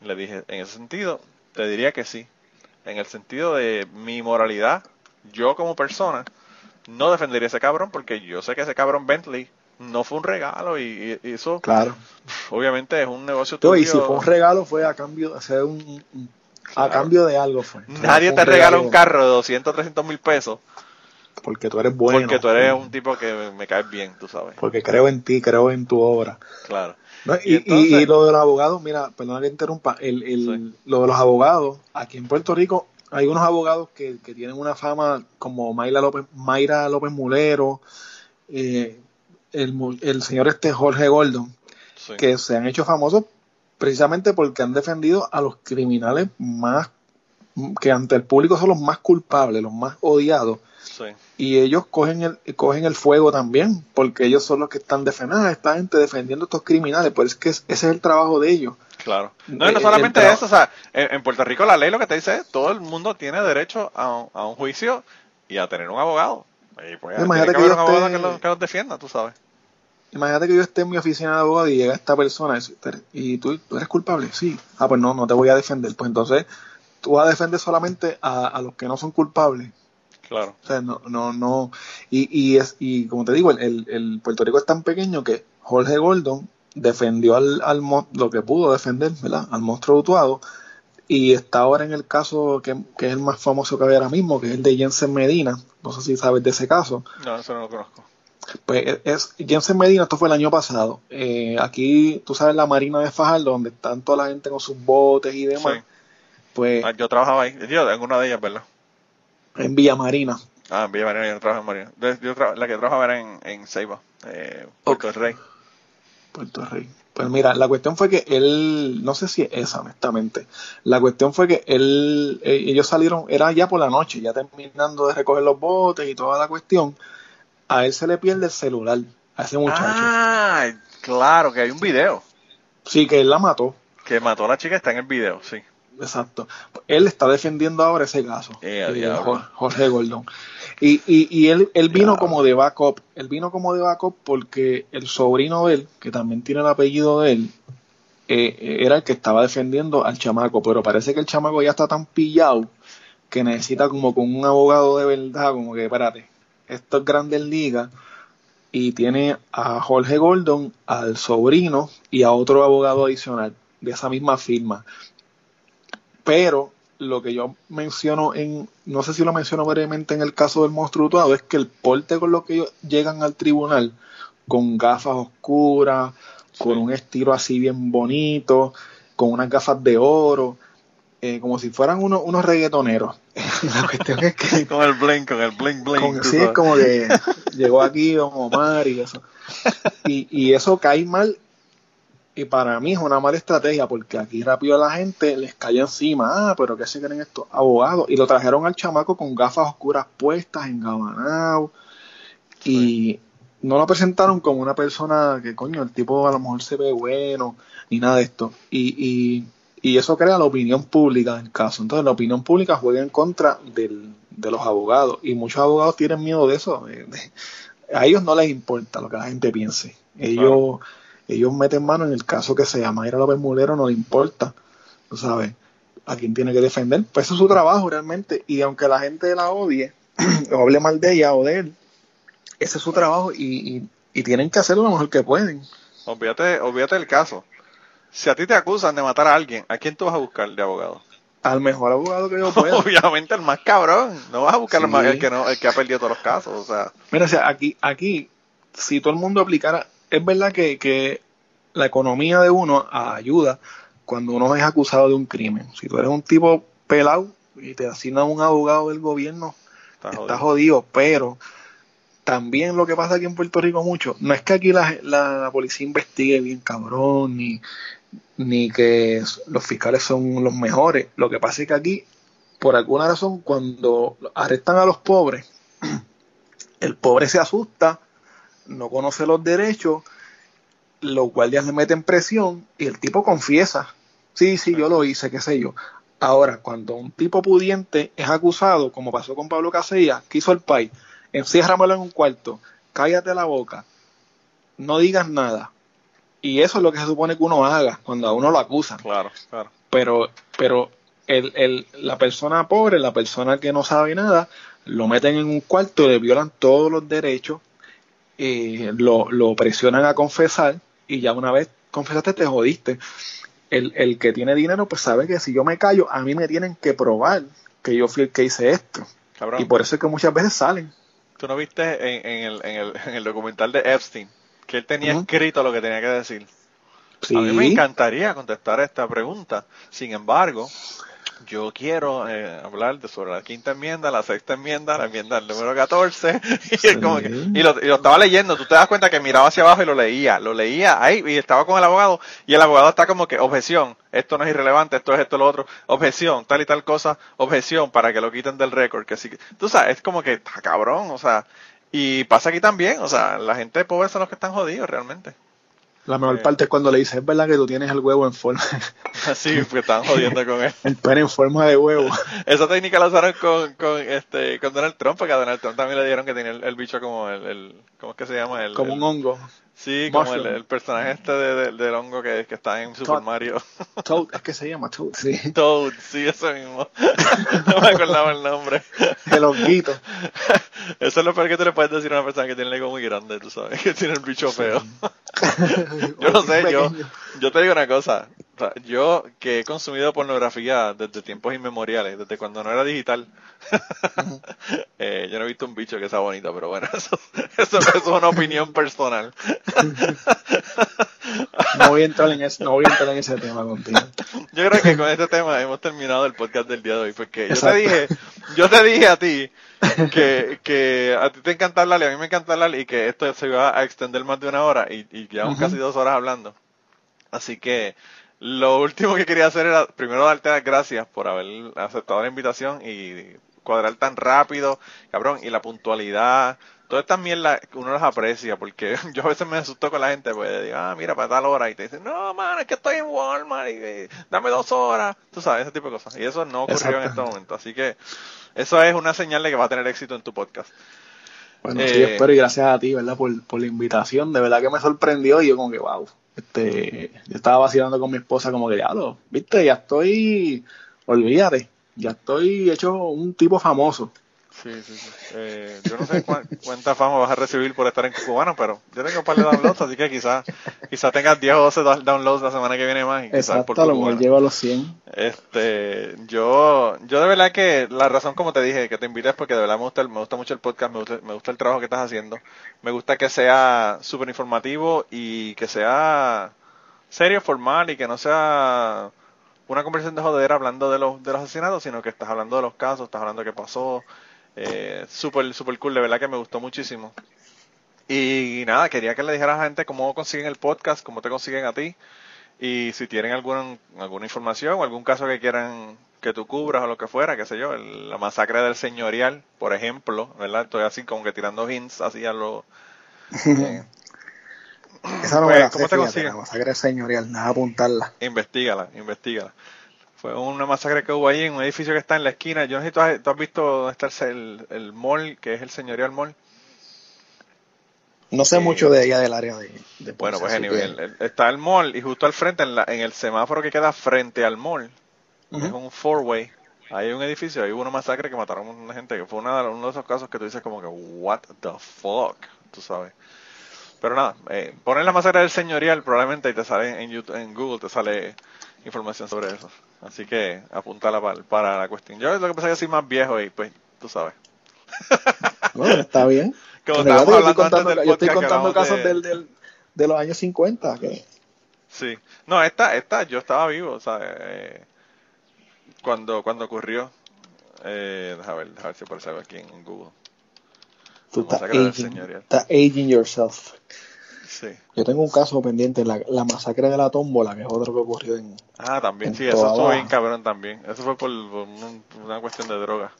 Le dije, en ese sentido, te diría que sí. En el sentido de mi moralidad, yo como persona, no defendería a ese cabrón porque yo sé que ese cabrón Bentley no fue un regalo y, y eso Claro. (laughs) obviamente es un negocio Tú, y tuyo. si fue un regalo fue a cambio, o sea, un, a cambio de algo fue. Nadie fue te regala un carro de 200, 300 mil pesos Porque tú eres bueno. porque tú eres un tipo que me, caes bien, tú sabes. Porque creo en ti, creo en tu obra. Claro. No, Y y, y- entonces- y lo de los abogados, mira, perdona que interrumpa, el, el- Sí. lo de los abogados, aquí en Puerto Rico hay unos abogados que, que tienen una fama como Mayra López, Mayra López Mulero, eh, el, el señor este Jorge Gordon, Sí. que se han hecho famosos precisamente porque han defendido a los criminales más, que ante el público son los más culpables, los más odiados, Sí. y ellos cogen el, cogen el fuego también, porque ellos son los que están defendiendo, ah, esta gente defendiendo a estos criminales, pero es que es- ese es el trabajo de ellos. Claro. No, y no Eh, solamente eso, o sea, en, en Puerto Rico la ley lo que te dice es todo el mundo tiene derecho a, un- a un juicio y a tener un abogado. Y pues, Imagínate que yo un abogado esté- que, lo- que los defienda, tú sabes. Imagínate que yo esté en mi oficina de abogado y llega esta persona y, tú, tú eres culpable, sí. Ah, pues no, no te voy a defender. Pues entonces tú vas a defender solamente a, a los que no son culpables. Claro. O sea, no, no, no. Y, y, es, y como te digo, el, el, el Puerto Rico es tan pequeño que Jorge Gordon defendió al, al lo que pudo defender, ¿verdad? Al monstruo Utuado Y está ahora en el caso que, que es el más famoso que hay ahora mismo, que es el de Jensen Medina. No sé si sabes de ese caso. No, eso no lo conozco. Pues es Jensen Medina, esto fue el año pasado. Eh, aquí, tú sabes, la Marina de Fajardo, donde están toda la gente con sus botes y demás. Sí. Pues Ah, Yo trabajaba ahí. Yo, en una de ellas, ¿verdad? en Villa Marina. Ah, en Villa Marina, yo no trabajaba en Marina. Yo tra- la que trabajaba era en, en Ceiba, eh, Puerto. Rey. Puerto. Pues mira, la cuestión fue que él, no sé si es esa, honestamente. La cuestión fue que él, eh, ellos salieron, era ya por la noche, ya terminando de recoger los botes y toda la cuestión. A él se le pierde el celular, a ese muchacho. Ah, claro, que hay un video. Sí, que él la mató. Que mató a la chica, está en el video, sí. Exacto. Él está defendiendo ahora ese caso. Eh, eh, Jorge Gordon. Y, y, y él, él vino como de backup. Él vino como de backup porque el sobrino de él, que también tiene el apellido de él, eh, era el que estaba defendiendo al chamaco. Pero parece que el chamaco ya está tan pillado que necesita como con un abogado de verdad, como que, espérate, esto es Grandes Ligas. Y tiene a Jorge Gordon, al sobrino y a otro abogado adicional de esa misma firma. Pero lo que yo menciono en, no sé si lo menciono brevemente en el caso del monstruo Utuado, es que el porte con lo que ellos llegan al tribunal, con gafas oscuras, con un estilo así bien bonito, con unas gafas de oro, eh, como si fueran unos, unos reggaetoneros. (laughs) la cuestión es que Con el bling, con el bling bling. con- sí, es como que llegó aquí Don Omar y eso. Y, y eso cae mal. Y para mí es una mala estrategia porque aquí rápido la gente les cae encima. Ah, pero ¿qué se creen estos abogados? Y lo trajeron al chamaco con gafas oscuras puestas, engabanado. Y no lo presentaron como una persona que, coño, el tipo a lo mejor se ve bueno, ni nada de esto. Y, y, y eso crea la opinión pública del caso. Entonces la opinión pública juega en contra del, de los abogados. Y muchos abogados tienen miedo de eso. de- de- a ellos no les importa lo que la gente piense. Ellos, ellos meten mano en el caso que sea. Mayra López Mulero no le importa. Tú sabes, a quién tiene que defender. Pues eso es su trabajo realmente. Y aunque la gente la odie, (clears throat) o hable mal de ella o de él, ese es su trabajo y, y, y tienen que hacerlo lo mejor que pueden. Olvídate, olvídate del caso. Si a ti te acusan de matar a alguien, ¿a quién tú vas a buscar de abogado? Al mejor abogado que yo (laughs) pueda. Obviamente el más cabrón. No vas a buscar el, más- el que no, el que ha perdido todos los casos. O sea, Mira, o sea, aquí, aquí, si todo el mundo aplicara, es verdad que, que la economía de uno ayuda cuando uno es acusado de un crimen. Si tú eres un tipo pelado y te asignan un abogado del gobierno, está está jodido. jodido, pero también lo que pasa aquí en Puerto Rico mucho, no es que aquí la, la, la policía investigue bien cabrón, ni, ni que los fiscales son los mejores. Lo que pasa es que aquí, por alguna razón, cuando arrestan a los pobres, (clears throat) el pobre se asusta, no conoce los derechos, los guardias le meten presión y el tipo confiesa. Sí, sí, yo lo hice, qué sé yo. Ahora, cuando un tipo pudiente es acusado, como pasó con Pablo Casella, que hizo el país, enciérramelo en un cuarto, cállate la boca, no digas nada. Y eso es lo que se supone que uno haga cuando a uno lo acusan. Claro, claro. Pero, pero el, el, la persona pobre, la persona que no sabe nada, lo meten en un cuarto, le violan todos los derechos, eh, lo, lo presionan a confesar y ya una vez confesaste te jodiste. El, el que tiene dinero pues sabe que si yo me callo a mí me tienen que probar que yo fui el que hice esto. Cabrón. Y por eso es que muchas veces salen. ¿Tú no viste en, en el, en, el, en el documental de Epstein que él tenía escrito lo que tenía que decir? Sí. A mí me encantaría contestar esta pregunta. Sin embargo, yo quiero eh, hablar de sobre la quinta enmienda, la sexta enmienda, la enmienda número 14. (laughs) Y, como que- y, lo, y lo estaba leyendo. Tú te das cuenta que miraba hacia abajo y lo leía. Lo leía ahí y estaba con el abogado. Y el abogado está como que, objeción, esto no es irrelevante, esto es esto, lo otro. Objeción, tal y tal cosa. Objeción para que lo quiten del récord. Que sí, tú sabes, es como que está cabrón. O sea, y pasa aquí también. O sea, la gente pobre son los que están jodidos realmente. La mejor Sí. parte es cuando le dices, es verdad que tú tienes el huevo en forma, (laughs) Así, porque están jodiendo con él. el pene en forma de huevo. (laughs) Esa técnica la usaron con, con, este, con Donald Trump, porque a Donald Trump también le dieron que tenía el, el bicho como el, el, ¿cómo es que se llama? El, como el- un hongo. Sí, como el, personaje este de, de- del hongo que, que está en Super. Mario. (laughs) Toad, es que se llama Toad, sí. Toad, sí, eso mismo. no me acordaba el nombre. El honguito. Eso es lo peor que tú le puedes decir a una persona que tiene el ego muy grande, tú sabes, (laughs) que tiene el bicho feo. (laughs) yo no sé, yo, yo te digo una cosa. Yo que he consumido pornografía desde tiempos inmemoriales, desde cuando no era digital, (laughs) eh, yo no he visto un bicho que sea bonito, pero bueno, (laughs) eso, eso, es una opinión personal. no, voy a entrar en ese, no voy a entrar en ese tema contigo. Yo creo que con este tema hemos terminado el podcast del día de hoy, porque yo te dije, yo te dije a ti que, que a ti te encanta hablar y a mí me encanta hablar y que esto se iba a extender más de una hora y, y llevamos casi dos horas hablando. Así que lo último que quería hacer era primero darte las gracias por haber aceptado la invitación y cuadrar tan rápido, cabrón, y la puntualidad. Todas estas mierdas uno las aprecia porque (laughs) yo a veces me asusto con la gente, pues digo, ah, mira, para tal hora, y te dicen, no, man, es que estoy en Walmart, y, eh, dame dos horas, tú sabes, ese tipo de cosas. Y eso no ocurrió en este momento, así que eso es una señal de que va a tener éxito en tu podcast. Bueno, sí, eh, espero y gracias a ti, ¿verdad? Por, por la invitación, de verdad que me sorprendió y yo como que, wow, este, yo estaba vacilando con mi esposa como que, diablo, viste, ya estoy, olvídate, ya estoy hecho un tipo famoso. Sí, sí, sí. Eh, yo no sé cuánta fama vas a recibir por estar en Cubano, pero yo tengo un par de downloads, así que quizás quizá tengas 10 o 12 downloads la semana que viene más. Y Exacto, por a lo mejor llevo a los 100. Este, yo, yo de verdad que la razón, como te dije, que te invité es porque de verdad me gusta, me gusta mucho el podcast, me gusta, me gusta el trabajo que estás haciendo. Me gusta que sea súper informativo y que sea serio, formal y que no sea una conversación de joder hablando de los, de los asesinatos, sino que estás hablando de los casos, estás hablando de qué pasó, eh, súper, súper cool, de verdad que me gustó muchísimo. Y nada, quería que le dijeras a la gente cómo consiguen el podcast, cómo te consiguen a ti. Y si tienen alguna, alguna información o algún caso que quieran que tú cubras o lo que fuera, qué sé yo, la masacre del señorial, por ejemplo, ¿verdad? Estoy así como que tirando hints así a lo... Eh, (laughs) Esa no pues, ¿Cómo te consiguen? La masacre señorial, nada apuntarla. Investígala, investigala. Fue una masacre que hubo ahí en un edificio que está en la esquina. Yo no sé si tú has, visto dónde está el, el mall, que es el señorial mall. No sé mucho de ella del área de, Bueno, pues nivel está el mall y justo al frente, en, la, en el semáforo que queda frente al mall, es un four-way. Hay un edificio, hay hubo una masacre que mataron a una gente, que fue una, uno de esos casos que tú dices como que, what the fuck, tú sabes. Pero nada, eh, poner la masacre del señorial probablemente y te sale en, YouTube, en Google, te sale información sobre eso. Así que apuntala para, para la cuestión. Yo lo que pasa es que soy más viejo y pues tú sabes. (laughs) Bueno, está bien. (laughs) Como yo estoy contando, yo estoy contando casos del, del, de los años 50. Que... Sí. No, esta, esta, yo estaba vivo, ¿sabes? Eh, cuando, cuando ocurrió. Eh, déjame ver, déjame ver si aparece algo aquí en Google. Tú estás aging, estás aging yourself. Yo tengo un caso pendiente, la, la, masacre de la tómbola, que es otro que ocurrió en. Ah, también, sí, eso estuvo bien cabrón también. Eso fue por, una cuestión de droga.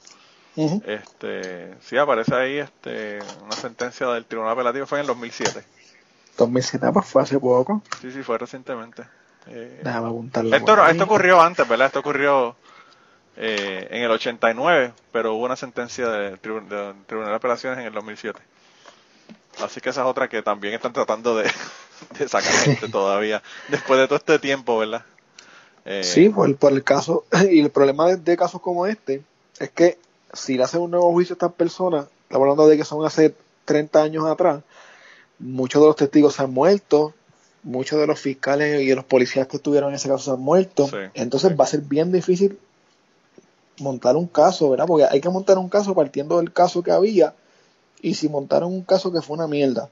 Este, sí, aparece ahí este, una sentencia del Tribunal Apelativo, fue en el 2007. 2007, pues fue hace poco. Sí, sí, fue recientemente. Eh, Déjame apuntarlo. Esto, esto ocurrió antes, ¿verdad? Esto ocurrió eh, en el 89, pero hubo una sentencia del Tribunal de Apelaciones en el 2007. Así que esa es otra que también están tratando de, (laughs) sacar (laughs) gente todavía, después de todo este tiempo, ¿verdad? Eh, sí, por, por, el caso, (clears throat) y el problema de, casos como este es que si le hacen un nuevo juicio a estas personas, estamos hablando de que son hace 30 años atrás, muchos de los testigos se han muerto, muchos de los fiscales y de los policías que estuvieron en ese caso se han muerto, entonces va a ser bien difícil montar un caso, ¿verdad? Porque hay que montar un caso partiendo del caso que había y si montaron un caso que fue una mierda,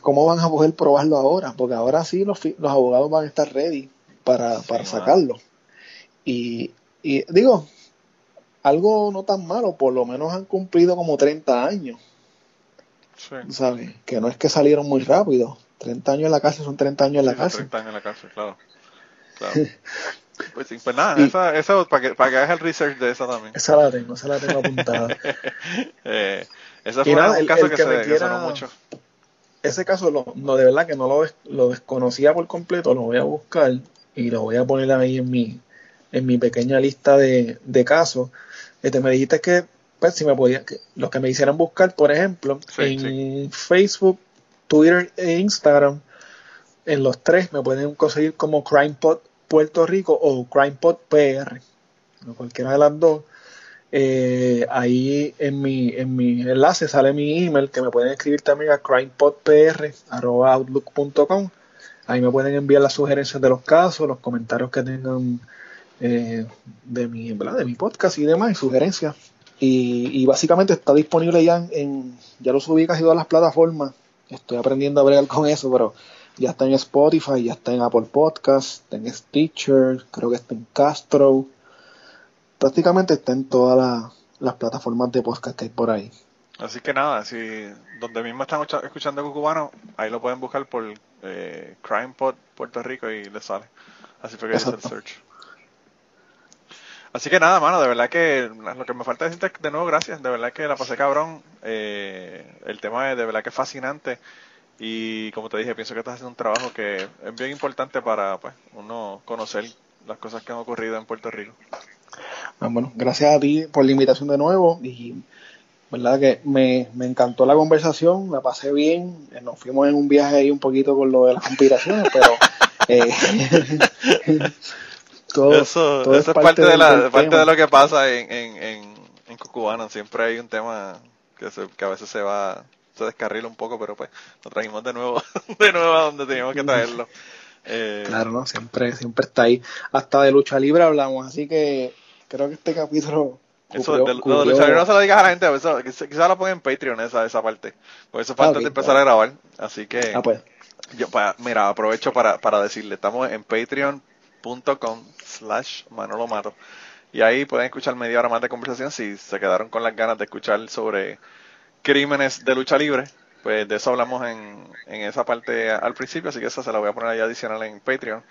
¿cómo van a poder probarlo ahora? Porque ahora sí los, los abogados van a estar ready para, para sacarlo. Y, y, digo, algo no tan malo, por lo menos han cumplido como 30 años. ¿Sabes? Que no es que salieron muy rápido. 30 años en la cárcel son 30 años en la cárcel. 30 años en la cárcel, claro. (laughs) claro. Pues, pues nada, esa, esa, para, que, para que hagas el research de esa también. Esa la tengo, esa la tengo apuntada. (laughs) eh, esa fue un caso que, se sonó mucho. Ese caso, lo, no, de verdad que no lo, lo desconocía por completo, lo voy a buscar y lo voy a poner ahí en mi, en mi pequeña lista de, de casos. Este, me dijiste que, pues, si me podía, que, los que me hicieran buscar, por ejemplo, en Facebook, Twitter e Instagram, en los tres me pueden conseguir como CrimePod Puerto Rico o CrimePod PR, cualquiera de las dos. Eh, ahí en mi, en mi enlace sale mi email que me pueden escribir también a crimepodpr.outlook.com. Ahí me pueden enviar las sugerencias de los casos, los comentarios que tengan eh, de, mi, de mi podcast y demás, y sugerencias. Y, básicamente está disponible ya en, ya lo subí casi todas las plataformas. Estoy aprendiendo a bregar con eso, pero ya está en Spotify, ya está en Apple Podcasts, está en Stitcher, creo que está en Castro. Prácticamente está en todas las plataformas de podcast que hay por ahí. Así que nada, si donde mismo están escuchando Cucubano, ahí lo pueden buscar por eh, CrimePod Puerto Rico y les sale. Así fue que hice el search. Así que nada, mano, de verdad que lo que me falta decirte de nuevo gracias, de verdad que la pasé cabrón, eh, el tema es de verdad que es fascinante y como te dije, pienso que estás haciendo un trabajo que es bien importante para pues, uno conocer las cosas que han ocurrido en Puerto Rico. Ah, bueno, gracias a ti por la invitación de nuevo y verdad que me, me encantó la conversación, la pasé bien, nos fuimos en un viaje ahí un poquito con lo de las conspiraciones, pero... (laughs) Eh, (laughs) eso, es parte, de, la, parte de lo que pasa en, en, en, en Cucubano. Siempre hay un tema que, se, que a veces se va, se descarrila un poco, pero pues lo trajimos de nuevo, (laughs) de nuevo a donde teníamos que traerlo. Eh, claro, ¿no? Siempre, siempre está ahí. Hasta de lucha libre hablamos, así que creo que este capítulo eso, de, lucha libre no se lo digas a la gente, eso, quizás lo ponga en Patreon esa, esa parte. Porque eso falta de empezar a grabar. Así que. Ah, pues. Yo, mira, aprovecho para, para decirle, estamos en patreon.com slash Manolo Mato. Y ahí pueden escuchar media hora más de conversación si se quedaron con las ganas de escuchar sobre crímenes de lucha libre. Pues de eso hablamos en, en esa parte al principio, así que esa se la voy a poner ahí adicional en Patreon.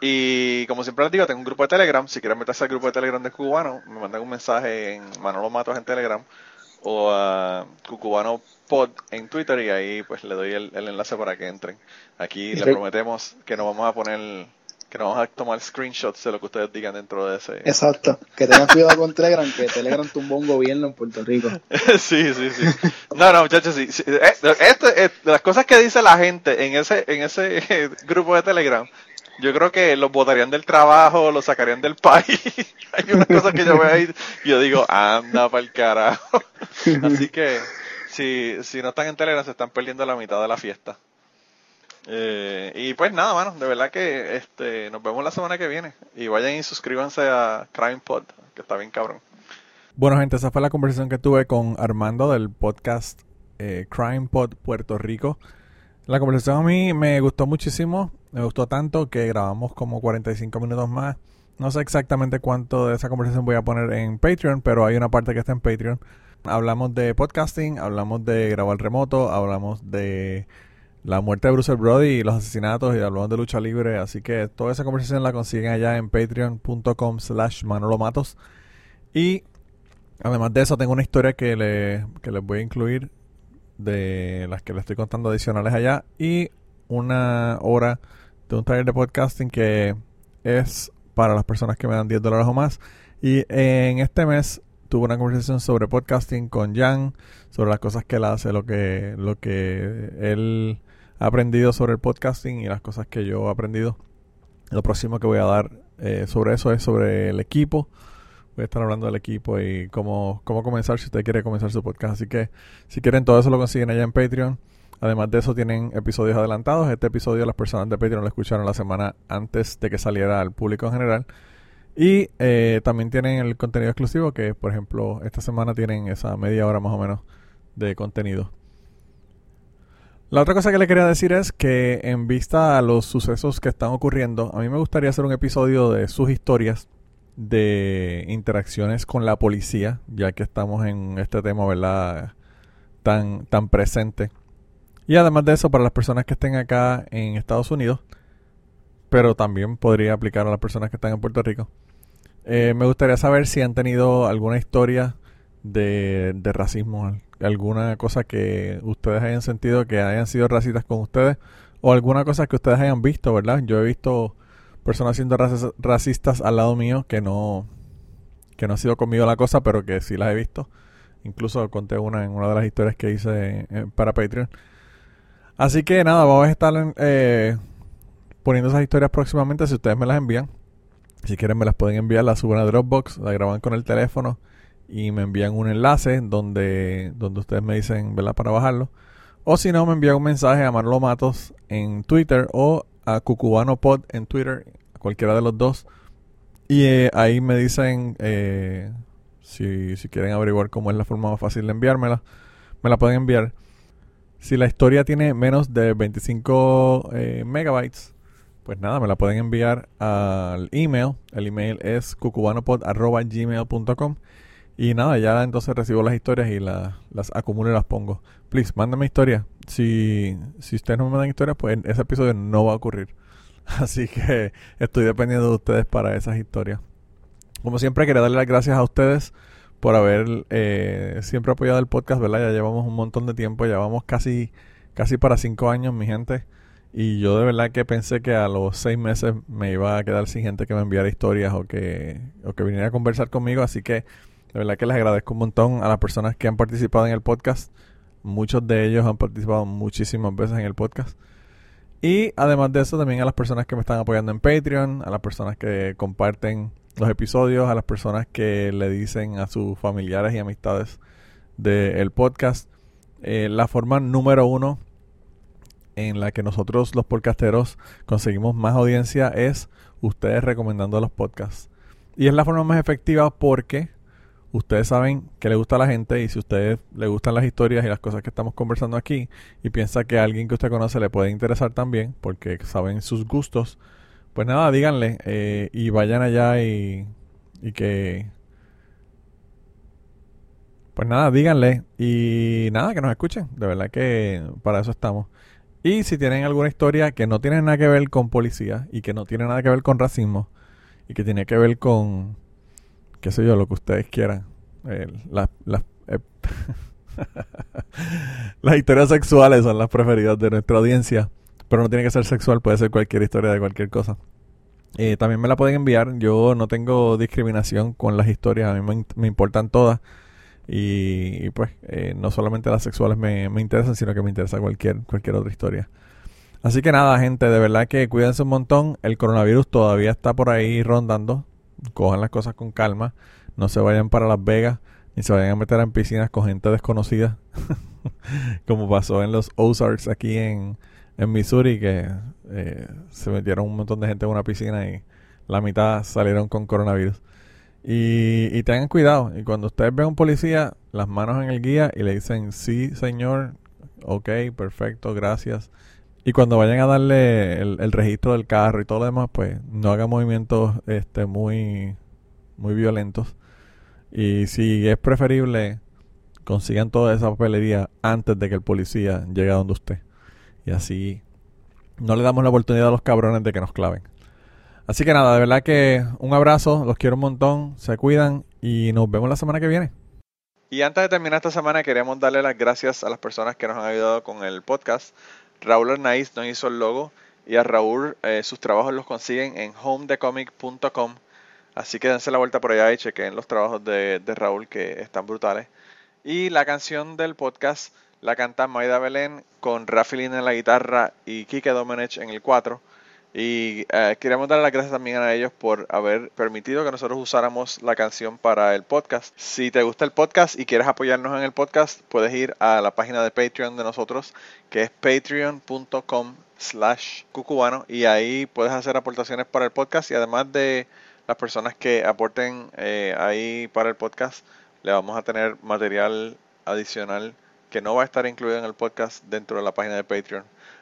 Y como siempre les digo, tengo un grupo de Telegram. Si quieren meterse al grupo de Telegram de Cubano, me mandan un mensaje en Manolo Matos en Telegram o a Cucubano Pod en Twitter y ahí pues le doy el, enlace para que entren. Aquí les prometemos que nos vamos a poner que no vamos a tomar screenshots de lo que ustedes digan dentro de ese. Exacto, que tengan cuidado con Telegram, que Telegram tumbó un gobierno en Puerto Rico. (laughs) sí, sí, sí. No, no, muchachos, sí. Eh, este, las cosas que dice la gente en ese, en ese (laughs) grupo de Telegram, yo creo que los votarían del trabajo, los sacarían del país. (laughs) Hay unas cosas que yo veo ahí y yo digo, anda para el carajo. Así que, si, si no están en Telegram, se están perdiendo la mitad de la fiesta. Eh, y pues nada, mano, de verdad que este, nos vemos la semana que viene. Y vayan y suscríbanse a Crime Pod, que está bien cabrón. Bueno, gente, esa fue la conversación que tuve con Armando del podcast eh, Crime Pod Puerto Rico. La conversación a mí me gustó muchísimo, me gustó tanto que grabamos como 45 minutos más. No sé exactamente cuánto de esa conversación voy a poner en Patreon, pero hay una parte que está en Patreon. Hablamos de podcasting, hablamos de grabar remoto, hablamos de la muerte de Bruce Brody y los asesinatos y hablamos de lucha libre. Así que toda esa conversación la consiguen allá en patreon.com slash manolomatos. Y además de eso tengo una historia que, le, que les voy a incluir de las que les estoy contando adicionales allá. Y una hora de un taller de podcasting que es para las personas que me dan 10 dólares o más. Y en este mes tuve una conversación sobre podcasting con Jan, sobre las cosas que él hace, lo que, lo que él aprendido sobre el podcasting y las cosas que yo he aprendido. Lo próximo que voy a dar eh, sobre eso es sobre el equipo. Voy a estar hablando del equipo y cómo, cómo comenzar si usted quiere comenzar su podcast. Así que si quieren todo eso lo consiguen allá en Patreon. Además de eso tienen episodios adelantados. Este episodio las personas de Patreon lo escucharon la semana antes de que saliera al público en general. Y eh, también tienen el contenido exclusivo que, por ejemplo, esta semana tienen esa media hora más o menos de contenido. La otra cosa que le quería decir es que en vista a los sucesos que están ocurriendo, a mí me gustaría hacer un episodio de sus historias de interacciones con la policía, ya que estamos en este tema, ¿verdad? Tan, tan presente. Y además de eso, para las personas que estén acá en Estados Unidos, pero también podría aplicar a las personas que están en Puerto Rico. Eh, me gustaría saber si han tenido alguna historia de, de racismo alguna cosa que ustedes hayan sentido que hayan sido racistas con ustedes o alguna cosa que ustedes hayan visto, ¿verdad? Yo he visto personas siendo racistas al lado mío que no que no ha sido conmigo la cosa, pero que sí las he visto. Incluso conté una en una de las historias que hice eh, para Patreon. Así que nada, vamos a estar eh, poniendo esas historias próximamente si ustedes me las envían. Si quieren me las pueden enviar, las suben a Dropbox, la graban con el teléfono y me envían un enlace donde, donde ustedes me dicen, ¿verdad? Para bajarlo. O si no, me envían un mensaje a Marlo Matos en Twitter o a CucubanoPod en Twitter, cualquiera de los dos. Y eh, ahí me dicen eh, si, si quieren averiguar cómo es la forma más fácil de enviármela. Me la pueden enviar. Si la historia tiene menos de 25 eh, megabytes, pues nada, me la pueden enviar al email. El email es cucubanopod.gmail.com Y nada, ya entonces recibo las historias y las acumulo y las pongo. Please, mándame historias. Si, si ustedes no me mandan historias, pues ese episodio no va a ocurrir. (laughs) Así que estoy dependiendo de ustedes para esas historias. Como siempre, quería darle las gracias a ustedes por haber eh, siempre apoyado el podcast, ¿verdad? Ya llevamos un montón de tiempo, ya vamos casi, casi para cinco años, mi gente. Y yo de verdad que pensé que a los seis meses me iba a quedar sin gente que me enviara historias o que, o que viniera a conversar conmigo. Así que de verdad que les agradezco un montón a las personas que han participado en el podcast. Muchos de ellos han participado muchísimas veces en el podcast. Y además de eso, también a las personas que me están apoyando en Patreon, a las personas que comparten los episodios, a las personas que le dicen a sus familiares y amistades del podcast. Eh, la forma número uno en la que nosotros los podcasteros conseguimos más audiencia es ustedes recomendando los podcasts. Y es la forma más efectiva porque ustedes saben que le gusta a la gente y si ustedes le gustan las historias y las cosas que estamos conversando aquí y piensa que a alguien que usted conoce le puede interesar también porque saben sus gustos, pues nada, díganle eh, y vayan allá y, y que... Pues nada, díganle y nada, que nos escuchen. De verdad que para eso estamos. Y si tienen alguna historia que no tiene nada que ver con policía y que no tiene nada que ver con racismo y que tiene que ver con, qué sé yo, lo que ustedes quieran. Eh, (laughs) las historias sexuales son las preferidas de nuestra audiencia, pero no tiene que ser sexual, puede ser cualquier historia de cualquier cosa. Eh, también me la pueden enviar, yo no tengo discriminación con las historias, a mí me, me importan todas. Y, pues eh, no solamente las sexuales me, me, interesan, sino que me interesa cualquier, cualquier otra historia. Así que nada, gente, de verdad que cuídense un montón. El coronavirus todavía está por ahí rondando. Cojan las cosas con calma. No se vayan para Las Vegas, ni se vayan a meter en piscinas con gente desconocida. (laughs) Como pasó en los Ozarks aquí en, en Missouri, que eh, se metieron un montón de gente en una piscina y la mitad salieron con coronavirus. Y, tengan cuidado. Y cuando ustedes vean un policía, las manos en el guía y le dicen, sí, señor, ok, perfecto, gracias. Y cuando vayan a darle el, registro del carro y todo lo demás, pues no hagan movimientos este, muy, muy violentos. Y si es preferible, consigan toda esa papelería antes de que el policía llegue a donde usted. Y así no le damos la oportunidad a los cabrones de que nos claven. Así que nada, de verdad que un abrazo, los quiero un montón, se cuidan y nos vemos la semana que viene. Y antes de terminar esta semana queremos darle las gracias a las personas que nos han ayudado con el podcast. Raúl Arnaiz nos hizo el logo y a Raúl eh, sus trabajos los consiguen en homedecomic.com. Así que dense la vuelta por allá y chequen los trabajos de, Raúl que están brutales. Y la canción del podcast la canta Maida Belén con Rafaelina en la guitarra y Kike Domenech en el 4. Y eh, queremos dar las gracias también a ellos por haber permitido que nosotros usáramos la canción para el podcast. Si te gusta el podcast y quieres apoyarnos en el podcast, puedes ir a la página de Patreon de nosotros, que es patreon.com slash cucubano y ahí puedes hacer aportaciones para el podcast y además de las personas que aporten eh, ahí para el podcast, le vamos a tener material adicional que no va a estar incluido en el podcast dentro de la página de Patreon.